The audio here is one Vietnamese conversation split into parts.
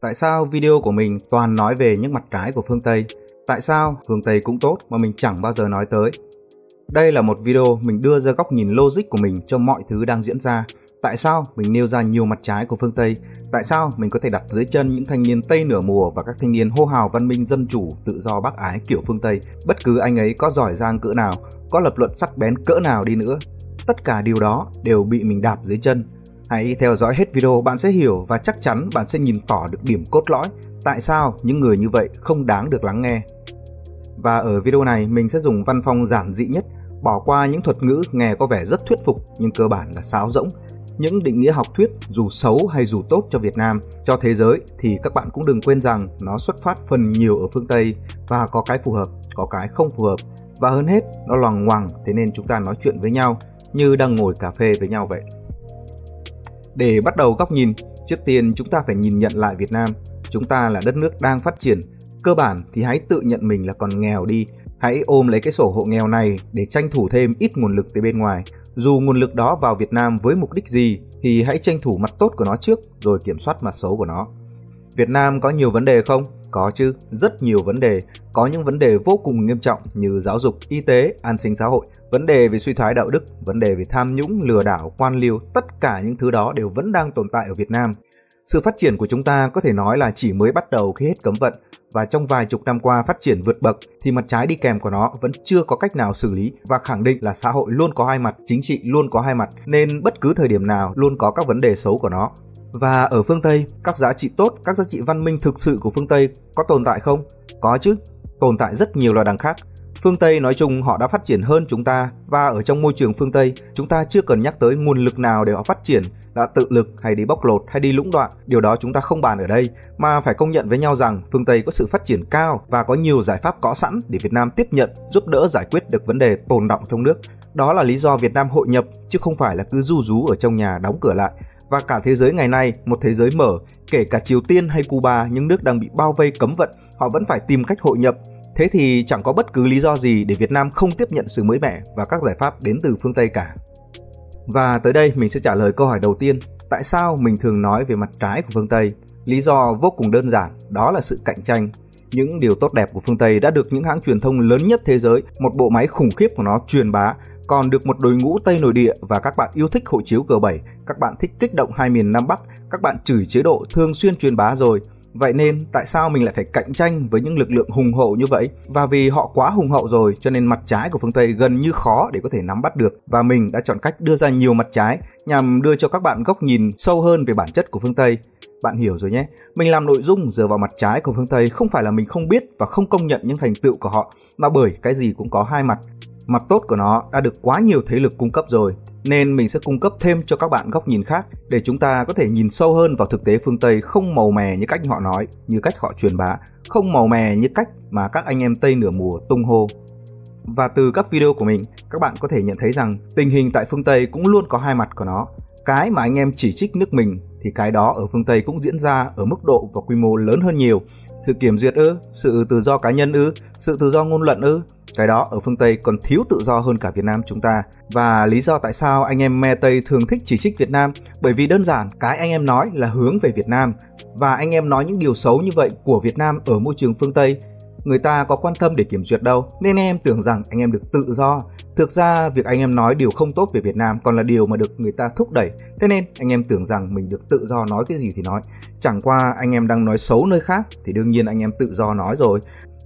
Tại sao video của mình toàn nói về những mặt trái của phương Tây? Tại sao phương Tây cũng tốt mà mình chẳng bao giờ nói tới? Đây là một video mình đưa ra góc nhìn logic của mình cho mọi thứ đang diễn ra. Tại sao mình nêu ra nhiều mặt trái của phương Tây? Tại sao mình có thể đặt dưới chân những thanh niên Tây nửa mùa và các thanh niên hô hào văn minh dân chủ, tự do bác ái kiểu phương Tây, bất cứ anh ấy có giỏi giang cỡ nào, có lập luận sắc bén cỡ nào đi nữa, tất cả điều đó đều bị mình đạp dưới chân Hãy theo dõi hết video bạn sẽ hiểu và chắc chắn bạn sẽ nhìn tỏ được điểm cốt lõi tại sao những người như vậy không đáng được lắng nghe. Và ở video này mình sẽ dùng văn phong giản dị nhất, bỏ qua những thuật ngữ nghe có vẻ rất thuyết phục nhưng cơ bản là sáo rỗng. Những định nghĩa học thuyết dù xấu hay dù tốt cho Việt Nam, cho thế giới thì các bạn cũng đừng quên rằng nó xuất phát phần nhiều ở phương Tây và có cái phù hợp, có cái không phù hợp. Và hơn hết, nó loằng ngoằng thế nên chúng ta nói chuyện với nhau như đang ngồi cà phê với nhau vậy. Để bắt đầu góc nhìn, trước tiên chúng ta phải nhìn nhận lại Việt Nam. Chúng ta là đất nước đang phát triển. Cơ bản thì hãy tự nhận mình là còn nghèo đi. Hãy ôm lấy cái sổ hộ nghèo này để tranh thủ thêm ít nguồn lực từ bên ngoài. Dù nguồn lực đó vào Việt Nam với mục đích gì thì hãy tranh thủ mặt tốt của nó trước rồi kiểm soát mặt xấu của nó. Việt Nam có nhiều vấn đề không? Có chứ, rất nhiều vấn đề. Có những vấn đề vô cùng nghiêm trọng như giáo dục, y tế, an sinh xã hội, vấn đề về suy thoái đạo đức, vấn đề về tham nhũng, lừa đảo, quan liêu, tất cả những thứ đó đều vẫn đang tồn tại ở Việt Nam. Sự phát triển của chúng ta có thể nói là chỉ mới bắt đầu khi hết cấm vận và trong vài chục năm qua phát triển vượt bậc thì mặt trái đi kèm của nó vẫn chưa có cách nào xử lý và khẳng định là xã hội luôn có hai mặt, chính trị luôn có hai mặt nên bất cứ thời điểm nào luôn có các vấn đề xấu của nó. Và ở phương Tây, các giá trị tốt, các giá trị văn minh thực sự của phương Tây có tồn tại không? Có chứ, tồn tại rất nhiều loài đằng khác. Phương Tây nói chung họ đã phát triển hơn chúng ta và ở trong môi trường phương Tây, chúng ta chưa cần nhắc tới nguồn lực nào để họ phát triển, là tự lực hay đi bóc lột hay đi lũng đoạn. Điều đó chúng ta không bàn ở đây, mà phải công nhận với nhau rằng phương Tây có sự phát triển cao và có nhiều giải pháp có sẵn để Việt Nam tiếp nhận, giúp đỡ giải quyết được vấn đề tồn động trong nước. Đó là lý do Việt Nam hội nhập chứ không phải là cứ du rú ở trong nhà đóng cửa lại và cả thế giới ngày nay, một thế giới mở, kể cả Triều Tiên hay Cuba, những nước đang bị bao vây cấm vận, họ vẫn phải tìm cách hội nhập. Thế thì chẳng có bất cứ lý do gì để Việt Nam không tiếp nhận sự mới mẻ và các giải pháp đến từ phương Tây cả. Và tới đây mình sẽ trả lời câu hỏi đầu tiên, tại sao mình thường nói về mặt trái của phương Tây? Lý do vô cùng đơn giản, đó là sự cạnh tranh. Những điều tốt đẹp của phương Tây đã được những hãng truyền thông lớn nhất thế giới, một bộ máy khủng khiếp của nó truyền bá còn được một đội ngũ Tây nội địa và các bạn yêu thích hộ chiếu G7, các bạn thích kích động hai miền Nam Bắc, các bạn chửi chế độ thường xuyên truyền bá rồi. Vậy nên tại sao mình lại phải cạnh tranh với những lực lượng hùng hậu như vậy? Và vì họ quá hùng hậu rồi cho nên mặt trái của phương Tây gần như khó để có thể nắm bắt được và mình đã chọn cách đưa ra nhiều mặt trái nhằm đưa cho các bạn góc nhìn sâu hơn về bản chất của phương Tây. Bạn hiểu rồi nhé. Mình làm nội dung dựa vào mặt trái của phương Tây không phải là mình không biết và không công nhận những thành tựu của họ mà bởi cái gì cũng có hai mặt Mặt tốt của nó đã được quá nhiều thế lực cung cấp rồi, nên mình sẽ cung cấp thêm cho các bạn góc nhìn khác để chúng ta có thể nhìn sâu hơn vào thực tế phương Tây không màu mè như cách họ nói, như cách họ truyền bá, không màu mè như cách mà các anh em Tây nửa mùa tung hô. Và từ các video của mình, các bạn có thể nhận thấy rằng tình hình tại phương Tây cũng luôn có hai mặt của nó. Cái mà anh em chỉ trích nước mình thì cái đó ở phương Tây cũng diễn ra ở mức độ và quy mô lớn hơn nhiều. Sự kiểm duyệt ư, sự tự do cá nhân ư, sự tự do ngôn luận ư, cái đó ở phương Tây còn thiếu tự do hơn cả Việt Nam chúng ta. Và lý do tại sao anh em me Tây thường thích chỉ trích Việt Nam bởi vì đơn giản cái anh em nói là hướng về Việt Nam và anh em nói những điều xấu như vậy của Việt Nam ở môi trường phương Tây người ta có quan tâm để kiểm duyệt đâu, nên em tưởng rằng anh em được tự do thực ra, việc anh em nói điều không tốt về việt nam còn là điều mà được người ta thúc đẩy thế nên, anh em tưởng rằng mình được tự do nói cái gì thì nói chẳng qua, anh em đang nói xấu nơi khác thì đương nhiên anh em tự do nói rồi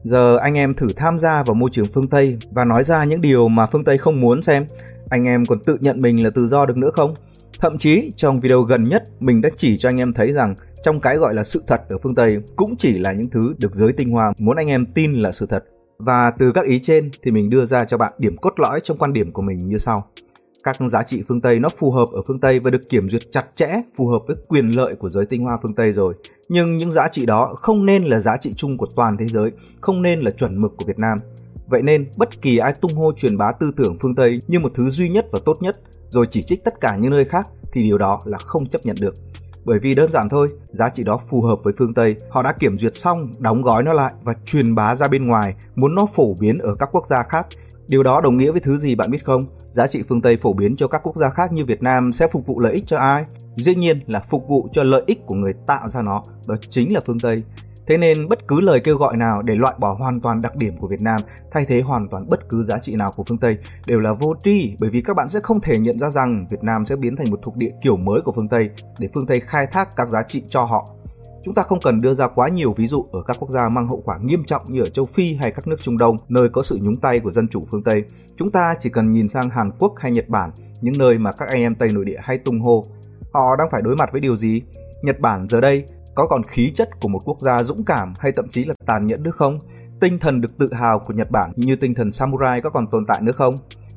Giờ anh em thử tham gia vào môi trường phương Tây và nói ra những điều mà phương Tây không muốn xem. Anh em còn tự nhận mình là tự do được nữa không? Thậm chí, trong video gần nhất, mình đã chỉ cho anh em thấy rằng trong cái gọi là sự thật ở phương Tây cũng chỉ là những thứ được giới tinh hoa muốn anh em tin là sự thật. Và từ các ý trên thì mình đưa ra cho bạn điểm cốt lõi trong quan điểm của mình như sau các giá trị phương Tây nó phù hợp ở phương Tây và được kiểm duyệt chặt chẽ, phù hợp với quyền lợi của giới tinh hoa phương Tây rồi. Nhưng những giá trị đó không nên là giá trị chung của toàn thế giới, không nên là chuẩn mực của Việt Nam. Vậy nên, bất kỳ ai tung hô truyền bá tư tưởng phương Tây như một thứ duy nhất và tốt nhất, rồi chỉ trích tất cả những nơi khác thì điều đó là không chấp nhận được. Bởi vì đơn giản thôi, giá trị đó phù hợp với phương Tây, họ đã kiểm duyệt xong, đóng gói nó lại và truyền bá ra bên ngoài, muốn nó phổ biến ở các quốc gia khác Điều đó đồng nghĩa với thứ gì bạn biết không? Giá trị phương Tây phổ biến cho các quốc gia khác như Việt Nam sẽ phục vụ lợi ích cho ai? Dĩ nhiên là phục vụ cho lợi ích của người tạo ra nó, đó chính là phương Tây. Thế nên bất cứ lời kêu gọi nào để loại bỏ hoàn toàn đặc điểm của Việt Nam, thay thế hoàn toàn bất cứ giá trị nào của phương Tây đều là vô tri bởi vì các bạn sẽ không thể nhận ra rằng Việt Nam sẽ biến thành một thuộc địa kiểu mới của phương Tây để phương Tây khai thác các giá trị cho họ. Chúng ta không cần đưa ra quá nhiều ví dụ ở các quốc gia mang hậu quả nghiêm trọng như ở châu Phi hay các nước Trung Đông, nơi có sự nhúng tay của dân chủ phương Tây. Chúng ta chỉ cần nhìn sang Hàn Quốc hay Nhật Bản, những nơi mà các anh em Tây nội địa hay tung hô. Họ đang phải đối mặt với điều gì? Nhật Bản giờ đây có còn khí chất của một quốc gia dũng cảm hay thậm chí là tàn nhẫn nữa không? Tinh thần được tự hào của Nhật Bản như tinh thần samurai có còn tồn tại nữa không?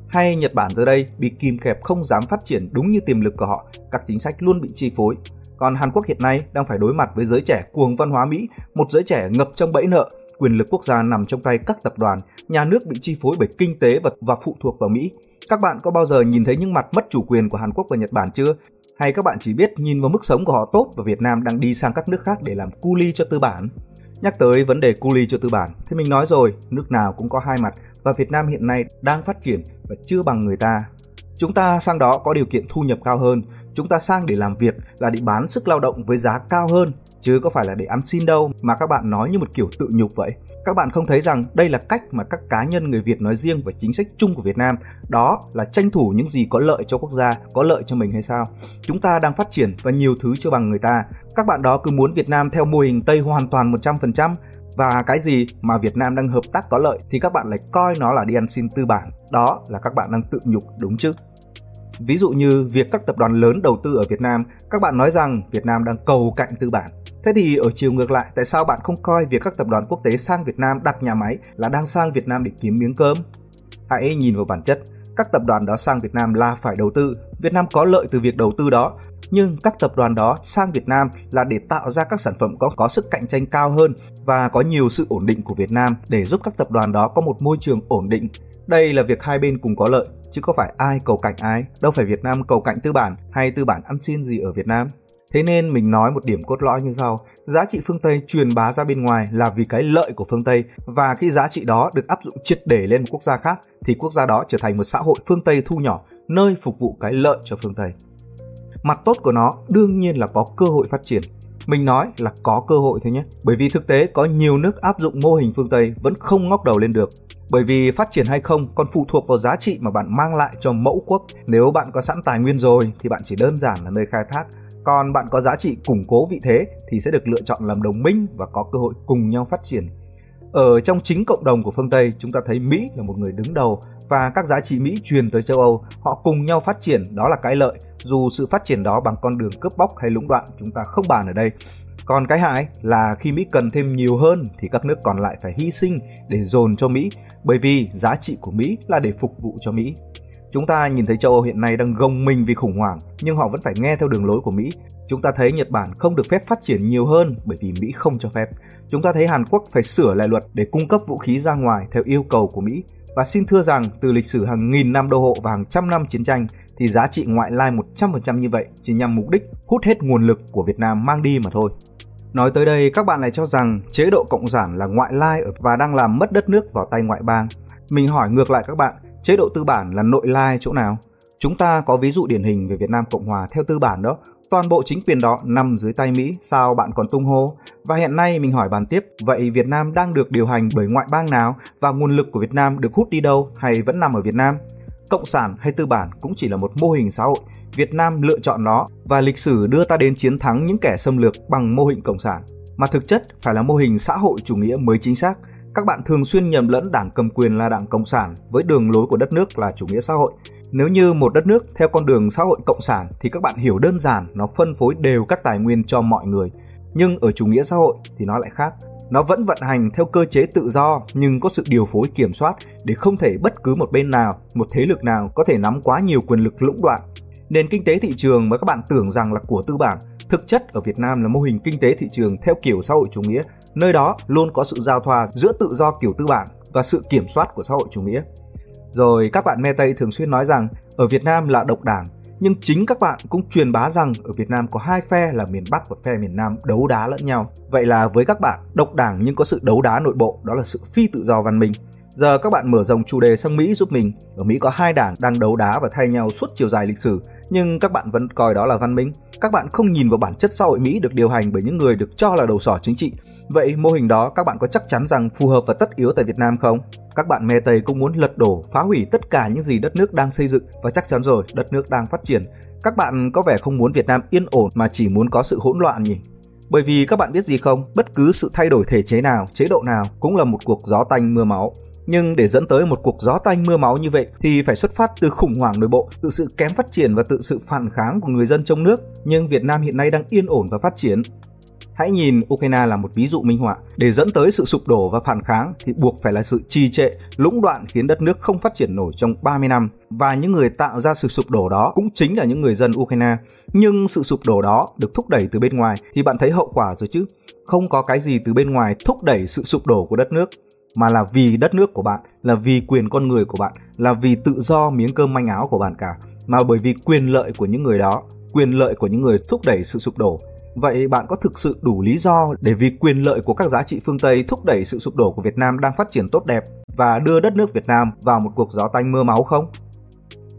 Hay Nhật Bản giờ đây bị kìm kẹp không dám phát triển đúng như tiềm lực của họ, các chính sách luôn bị chi phối. Còn Hàn Quốc hiện nay đang phải đối mặt với giới trẻ cuồng văn hóa Mỹ, một giới trẻ ngập trong bẫy nợ, quyền lực quốc gia nằm trong tay các tập đoàn, nhà nước bị chi phối bởi kinh tế và, và phụ thuộc vào Mỹ. Các bạn có bao giờ nhìn thấy những mặt mất chủ quyền của Hàn Quốc và Nhật Bản chưa? Hay các bạn chỉ biết nhìn vào mức sống của họ tốt và Việt Nam đang đi sang các nước khác để làm cu ly cho tư bản? Nhắc tới vấn đề cu ly cho tư bản, thì mình nói rồi, nước nào cũng có hai mặt và Việt Nam hiện nay đang phát triển và chưa bằng người ta. Chúng ta sang đó có điều kiện thu nhập cao hơn, chúng ta sang để làm việc là để bán sức lao động với giá cao hơn chứ có phải là để ăn xin đâu mà các bạn nói như một kiểu tự nhục vậy. Các bạn không thấy rằng đây là cách mà các cá nhân người Việt nói riêng và chính sách chung của Việt Nam đó là tranh thủ những gì có lợi cho quốc gia, có lợi cho mình hay sao? Chúng ta đang phát triển và nhiều thứ chưa bằng người ta. Các bạn đó cứ muốn Việt Nam theo mô hình Tây hoàn toàn 100% và cái gì mà Việt Nam đang hợp tác có lợi thì các bạn lại coi nó là đi ăn xin tư bản. Đó là các bạn đang tự nhục đúng chứ? Ví dụ như việc các tập đoàn lớn đầu tư ở Việt Nam, các bạn nói rằng Việt Nam đang cầu cạnh tư bản. Thế thì ở chiều ngược lại, tại sao bạn không coi việc các tập đoàn quốc tế sang Việt Nam đặt nhà máy là đang sang Việt Nam để kiếm miếng cơm? Hãy nhìn vào bản chất, các tập đoàn đó sang Việt Nam là phải đầu tư, Việt Nam có lợi từ việc đầu tư đó, nhưng các tập đoàn đó sang Việt Nam là để tạo ra các sản phẩm có có sức cạnh tranh cao hơn và có nhiều sự ổn định của Việt Nam để giúp các tập đoàn đó có một môi trường ổn định. Đây là việc hai bên cùng có lợi, chứ có phải ai cầu cạnh ai, đâu phải Việt Nam cầu cạnh tư bản hay tư bản ăn xin gì ở Việt Nam. Thế nên mình nói một điểm cốt lõi như sau, giá trị phương Tây truyền bá ra bên ngoài là vì cái lợi của phương Tây và khi giá trị đó được áp dụng triệt để lên một quốc gia khác thì quốc gia đó trở thành một xã hội phương Tây thu nhỏ nơi phục vụ cái lợi cho phương Tây. Mặt tốt của nó đương nhiên là có cơ hội phát triển. Mình nói là có cơ hội thôi nhé, bởi vì thực tế có nhiều nước áp dụng mô hình phương Tây vẫn không ngóc đầu lên được. Bởi vì phát triển hay không còn phụ thuộc vào giá trị mà bạn mang lại cho mẫu quốc. Nếu bạn có sẵn tài nguyên rồi thì bạn chỉ đơn giản là nơi khai thác còn bạn có giá trị củng cố vị thế thì sẽ được lựa chọn làm đồng minh và có cơ hội cùng nhau phát triển. Ở trong chính cộng đồng của phương Tây, chúng ta thấy Mỹ là một người đứng đầu và các giá trị Mỹ truyền tới châu Âu, họ cùng nhau phát triển, đó là cái lợi. Dù sự phát triển đó bằng con đường cướp bóc hay lũng đoạn, chúng ta không bàn ở đây. Còn cái hại là khi Mỹ cần thêm nhiều hơn thì các nước còn lại phải hy sinh để dồn cho Mỹ, bởi vì giá trị của Mỹ là để phục vụ cho Mỹ. Chúng ta nhìn thấy châu Âu hiện nay đang gồng mình vì khủng hoảng, nhưng họ vẫn phải nghe theo đường lối của Mỹ. Chúng ta thấy Nhật Bản không được phép phát triển nhiều hơn bởi vì Mỹ không cho phép. Chúng ta thấy Hàn Quốc phải sửa lại luật để cung cấp vũ khí ra ngoài theo yêu cầu của Mỹ. Và xin thưa rằng, từ lịch sử hàng nghìn năm đô hộ và hàng trăm năm chiến tranh, thì giá trị ngoại lai 100% như vậy chỉ nhằm mục đích hút hết nguồn lực của Việt Nam mang đi mà thôi. Nói tới đây, các bạn lại cho rằng chế độ cộng sản là ngoại lai và đang làm mất đất nước vào tay ngoại bang. Mình hỏi ngược lại các bạn, Chế độ tư bản là nội lai chỗ nào? Chúng ta có ví dụ điển hình về Việt Nam Cộng Hòa theo tư bản đó, toàn bộ chính quyền đó nằm dưới tay Mỹ, sao bạn còn tung hô? Và hiện nay mình hỏi bàn tiếp, vậy Việt Nam đang được điều hành bởi ngoại bang nào và nguồn lực của Việt Nam được hút đi đâu hay vẫn nằm ở Việt Nam? Cộng sản hay tư bản cũng chỉ là một mô hình xã hội, Việt Nam lựa chọn nó và lịch sử đưa ta đến chiến thắng những kẻ xâm lược bằng mô hình cộng sản, mà thực chất phải là mô hình xã hội chủ nghĩa mới chính xác các bạn thường xuyên nhầm lẫn đảng cầm quyền là đảng Cộng sản với đường lối của đất nước là chủ nghĩa xã hội. Nếu như một đất nước theo con đường xã hội cộng sản thì các bạn hiểu đơn giản nó phân phối đều các tài nguyên cho mọi người. Nhưng ở chủ nghĩa xã hội thì nó lại khác. Nó vẫn vận hành theo cơ chế tự do nhưng có sự điều phối kiểm soát để không thể bất cứ một bên nào, một thế lực nào có thể nắm quá nhiều quyền lực lũng đoạn. Nền kinh tế thị trường mà các bạn tưởng rằng là của tư bản, thực chất ở Việt Nam là mô hình kinh tế thị trường theo kiểu xã hội chủ nghĩa Nơi đó luôn có sự giao thoa giữa tự do kiểu tư bản và sự kiểm soát của xã hội chủ nghĩa. Rồi các bạn me Tây thường xuyên nói rằng ở Việt Nam là độc đảng, nhưng chính các bạn cũng truyền bá rằng ở Việt Nam có hai phe là miền Bắc và phe miền Nam đấu đá lẫn nhau. Vậy là với các bạn, độc đảng nhưng có sự đấu đá nội bộ, đó là sự phi tự do văn minh. Giờ các bạn mở rộng chủ đề sang Mỹ giúp mình. Ở Mỹ có hai đảng đang đấu đá và thay nhau suốt chiều dài lịch sử, nhưng các bạn vẫn coi đó là văn minh. Các bạn không nhìn vào bản chất xã hội Mỹ được điều hành bởi những người được cho là đầu sỏ chính trị. Vậy mô hình đó các bạn có chắc chắn rằng phù hợp và tất yếu tại Việt Nam không? Các bạn mê Tây cũng muốn lật đổ, phá hủy tất cả những gì đất nước đang xây dựng và chắc chắn rồi, đất nước đang phát triển. Các bạn có vẻ không muốn Việt Nam yên ổn mà chỉ muốn có sự hỗn loạn nhỉ? Bởi vì các bạn biết gì không, bất cứ sự thay đổi thể chế nào, chế độ nào cũng là một cuộc gió tanh mưa máu. Nhưng để dẫn tới một cuộc gió tanh mưa máu như vậy thì phải xuất phát từ khủng hoảng nội bộ, từ sự kém phát triển và tự sự phản kháng của người dân trong nước. Nhưng Việt Nam hiện nay đang yên ổn và phát triển. Hãy nhìn Ukraine là một ví dụ minh họa. Để dẫn tới sự sụp đổ và phản kháng thì buộc phải là sự trì trệ, lũng đoạn khiến đất nước không phát triển nổi trong 30 năm. Và những người tạo ra sự sụp đổ đó cũng chính là những người dân Ukraine. Nhưng sự sụp đổ đó được thúc đẩy từ bên ngoài thì bạn thấy hậu quả rồi chứ. Không có cái gì từ bên ngoài thúc đẩy sự sụp đổ của đất nước mà là vì đất nước của bạn, là vì quyền con người của bạn, là vì tự do miếng cơm manh áo của bạn cả, mà bởi vì quyền lợi của những người đó, quyền lợi của những người thúc đẩy sự sụp đổ. Vậy bạn có thực sự đủ lý do để vì quyền lợi của các giá trị phương Tây thúc đẩy sự sụp đổ của Việt Nam đang phát triển tốt đẹp và đưa đất nước Việt Nam vào một cuộc gió tanh mưa máu không?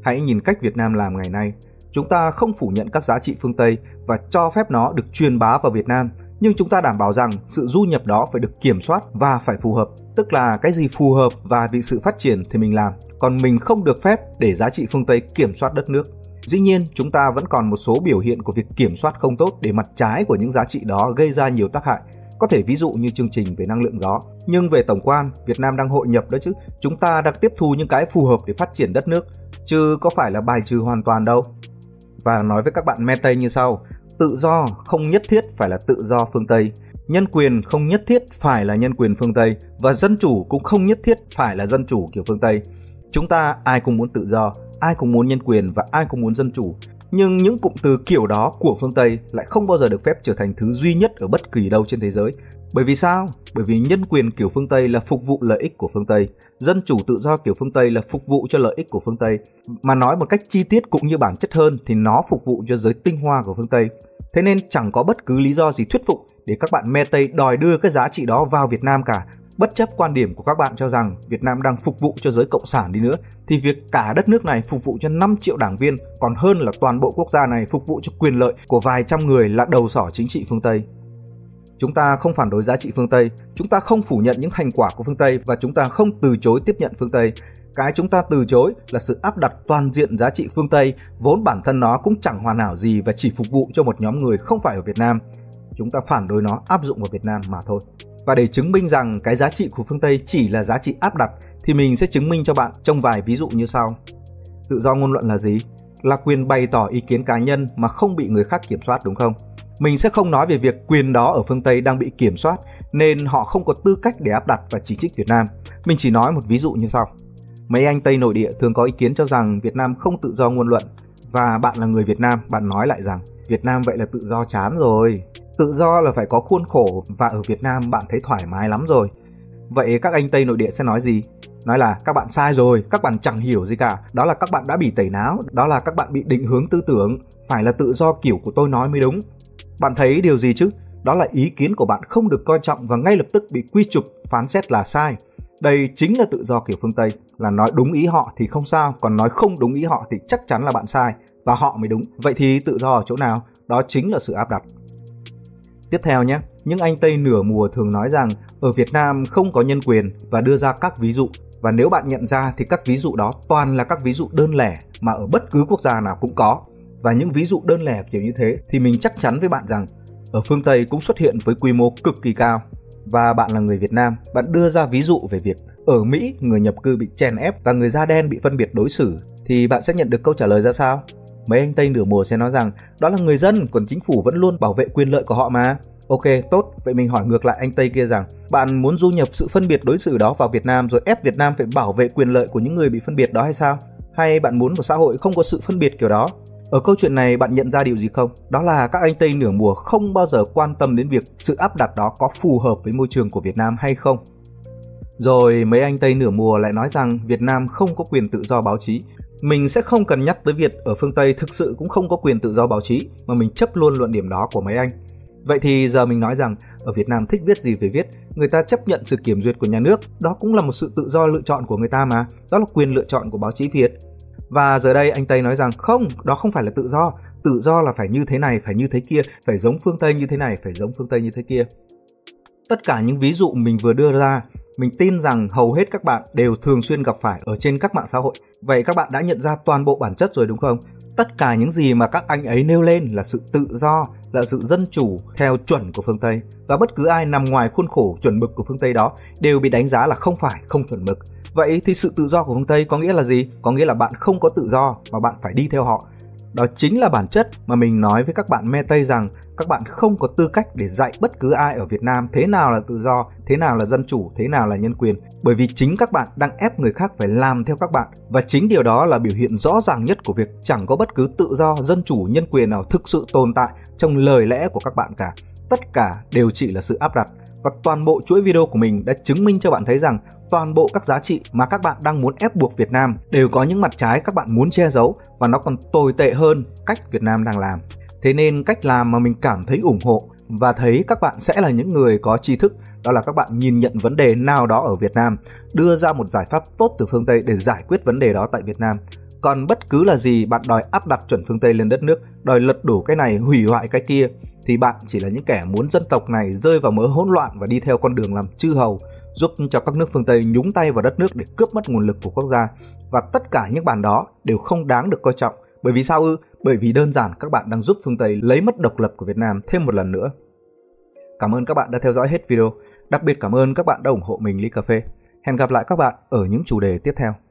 Hãy nhìn cách Việt Nam làm ngày nay. Chúng ta không phủ nhận các giá trị phương Tây và cho phép nó được truyền bá vào Việt Nam nhưng chúng ta đảm bảo rằng sự du nhập đó phải được kiểm soát và phải phù hợp. Tức là cái gì phù hợp và vì sự phát triển thì mình làm. Còn mình không được phép để giá trị phương tây kiểm soát đất nước. Dĩ nhiên, chúng ta vẫn còn một số biểu hiện của việc kiểm soát không tốt để mặt trái của những giá trị đó gây ra nhiều tác hại. Có thể ví dụ như chương trình về năng lượng gió. Nhưng về tổng quan, việt nam đang hội nhập đó chứ. Chúng ta đang tiếp thu những cái phù hợp để phát triển đất nước. Chứ có phải là bài trừ hoàn toàn đâu. Và nói với các bạn me tây như sau tự do không nhất thiết phải là tự do phương Tây, nhân quyền không nhất thiết phải là nhân quyền phương Tây và dân chủ cũng không nhất thiết phải là dân chủ kiểu phương Tây. Chúng ta ai cũng muốn tự do, ai cũng muốn nhân quyền và ai cũng muốn dân chủ, nhưng những cụm từ kiểu đó của phương Tây lại không bao giờ được phép trở thành thứ duy nhất ở bất kỳ đâu trên thế giới. Bởi vì sao? Bởi vì nhân quyền kiểu phương Tây là phục vụ lợi ích của phương Tây, dân chủ tự do kiểu phương Tây là phục vụ cho lợi ích của phương Tây. Mà nói một cách chi tiết cũng như bản chất hơn thì nó phục vụ cho giới tinh hoa của phương Tây. Thế nên chẳng có bất cứ lý do gì thuyết phục để các bạn mê Tây đòi đưa cái giá trị đó vào Việt Nam cả. Bất chấp quan điểm của các bạn cho rằng Việt Nam đang phục vụ cho giới cộng sản đi nữa, thì việc cả đất nước này phục vụ cho 5 triệu đảng viên còn hơn là toàn bộ quốc gia này phục vụ cho quyền lợi của vài trăm người là đầu sỏ chính trị phương Tây. Chúng ta không phản đối giá trị phương Tây, chúng ta không phủ nhận những thành quả của phương Tây và chúng ta không từ chối tiếp nhận phương Tây. Cái chúng ta từ chối là sự áp đặt toàn diện giá trị phương Tây, vốn bản thân nó cũng chẳng hoàn hảo gì và chỉ phục vụ cho một nhóm người không phải ở Việt Nam. Chúng ta phản đối nó áp dụng vào Việt Nam mà thôi. Và để chứng minh rằng cái giá trị của phương Tây chỉ là giá trị áp đặt thì mình sẽ chứng minh cho bạn trong vài ví dụ như sau. Tự do ngôn luận là gì? Là quyền bày tỏ ý kiến cá nhân mà không bị người khác kiểm soát đúng không? Mình sẽ không nói về việc quyền đó ở phương Tây đang bị kiểm soát nên họ không có tư cách để áp đặt và chỉ trích Việt Nam. Mình chỉ nói một ví dụ như sau. Mấy anh Tây nội địa thường có ý kiến cho rằng Việt Nam không tự do ngôn luận và bạn là người Việt Nam, bạn nói lại rằng Việt Nam vậy là tự do chán rồi. Tự do là phải có khuôn khổ và ở Việt Nam bạn thấy thoải mái lắm rồi. Vậy các anh Tây nội địa sẽ nói gì? Nói là các bạn sai rồi, các bạn chẳng hiểu gì cả. Đó là các bạn đã bị tẩy não, đó là các bạn bị định hướng tư tưởng, phải là tự do kiểu của tôi nói mới đúng. Bạn thấy điều gì chứ? Đó là ý kiến của bạn không được coi trọng và ngay lập tức bị quy chụp, phán xét là sai. Đây chính là tự do kiểu phương Tây, là nói đúng ý họ thì không sao, còn nói không đúng ý họ thì chắc chắn là bạn sai và họ mới đúng. Vậy thì tự do ở chỗ nào? Đó chính là sự áp đặt. Tiếp theo nhé, những anh Tây nửa mùa thường nói rằng ở Việt Nam không có nhân quyền và đưa ra các ví dụ. Và nếu bạn nhận ra thì các ví dụ đó toàn là các ví dụ đơn lẻ mà ở bất cứ quốc gia nào cũng có. Và những ví dụ đơn lẻ kiểu như thế thì mình chắc chắn với bạn rằng ở phương Tây cũng xuất hiện với quy mô cực kỳ cao và bạn là người Việt Nam, bạn đưa ra ví dụ về việc ở Mỹ người nhập cư bị chèn ép và người da đen bị phân biệt đối xử thì bạn sẽ nhận được câu trả lời ra sao? Mấy anh Tây nửa mùa sẽ nói rằng đó là người dân, còn chính phủ vẫn luôn bảo vệ quyền lợi của họ mà. Ok, tốt, vậy mình hỏi ngược lại anh Tây kia rằng bạn muốn du nhập sự phân biệt đối xử đó vào Việt Nam rồi ép Việt Nam phải bảo vệ quyền lợi của những người bị phân biệt đó hay sao? Hay bạn muốn một xã hội không có sự phân biệt kiểu đó? Ở câu chuyện này bạn nhận ra điều gì không? Đó là các anh Tây nửa mùa không bao giờ quan tâm đến việc sự áp đặt đó có phù hợp với môi trường của Việt Nam hay không. Rồi mấy anh Tây nửa mùa lại nói rằng Việt Nam không có quyền tự do báo chí. Mình sẽ không cần nhắc tới việc ở phương Tây thực sự cũng không có quyền tự do báo chí mà mình chấp luôn luận điểm đó của mấy anh. Vậy thì giờ mình nói rằng ở Việt Nam thích viết gì về viết, người ta chấp nhận sự kiểm duyệt của nhà nước, đó cũng là một sự tự do lựa chọn của người ta mà, đó là quyền lựa chọn của báo chí Việt. Và giờ đây anh Tây nói rằng không, đó không phải là tự do, tự do là phải như thế này, phải như thế kia, phải giống phương Tây như thế này, phải giống phương Tây như thế kia. Tất cả những ví dụ mình vừa đưa ra, mình tin rằng hầu hết các bạn đều thường xuyên gặp phải ở trên các mạng xã hội. Vậy các bạn đã nhận ra toàn bộ bản chất rồi đúng không? Tất cả những gì mà các anh ấy nêu lên là sự tự do, là sự dân chủ theo chuẩn của phương Tây và bất cứ ai nằm ngoài khuôn khổ chuẩn mực của phương Tây đó đều bị đánh giá là không phải, không chuẩn mực. Vậy thì sự tự do của phương Tây có nghĩa là gì? Có nghĩa là bạn không có tự do mà bạn phải đi theo họ. Đó chính là bản chất mà mình nói với các bạn me Tây rằng các bạn không có tư cách để dạy bất cứ ai ở Việt Nam thế nào là tự do, thế nào là dân chủ, thế nào là nhân quyền. Bởi vì chính các bạn đang ép người khác phải làm theo các bạn. Và chính điều đó là biểu hiện rõ ràng nhất của việc chẳng có bất cứ tự do, dân chủ, nhân quyền nào thực sự tồn tại trong lời lẽ của các bạn cả. Tất cả đều chỉ là sự áp đặt. Và toàn bộ chuỗi video của mình đã chứng minh cho bạn thấy rằng toàn bộ các giá trị mà các bạn đang muốn ép buộc Việt Nam đều có những mặt trái các bạn muốn che giấu và nó còn tồi tệ hơn cách Việt Nam đang làm. Thế nên cách làm mà mình cảm thấy ủng hộ và thấy các bạn sẽ là những người có tri thức đó là các bạn nhìn nhận vấn đề nào đó ở Việt Nam, đưa ra một giải pháp tốt từ phương Tây để giải quyết vấn đề đó tại Việt Nam. Còn bất cứ là gì bạn đòi áp đặt chuẩn phương Tây lên đất nước, đòi lật đổ cái này, hủy hoại cái kia thì bạn chỉ là những kẻ muốn dân tộc này rơi vào mớ hỗn loạn và đi theo con đường làm chư hầu, giúp cho các nước phương Tây nhúng tay vào đất nước để cướp mất nguồn lực của quốc gia. Và tất cả những bản đó đều không đáng được coi trọng. Bởi vì sao ư? Bởi vì đơn giản các bạn đang giúp phương Tây lấy mất độc lập của Việt Nam thêm một lần nữa. Cảm ơn các bạn đã theo dõi hết video. Đặc biệt cảm ơn các bạn đã ủng hộ mình ly cà phê. Hẹn gặp lại các bạn ở những chủ đề tiếp theo.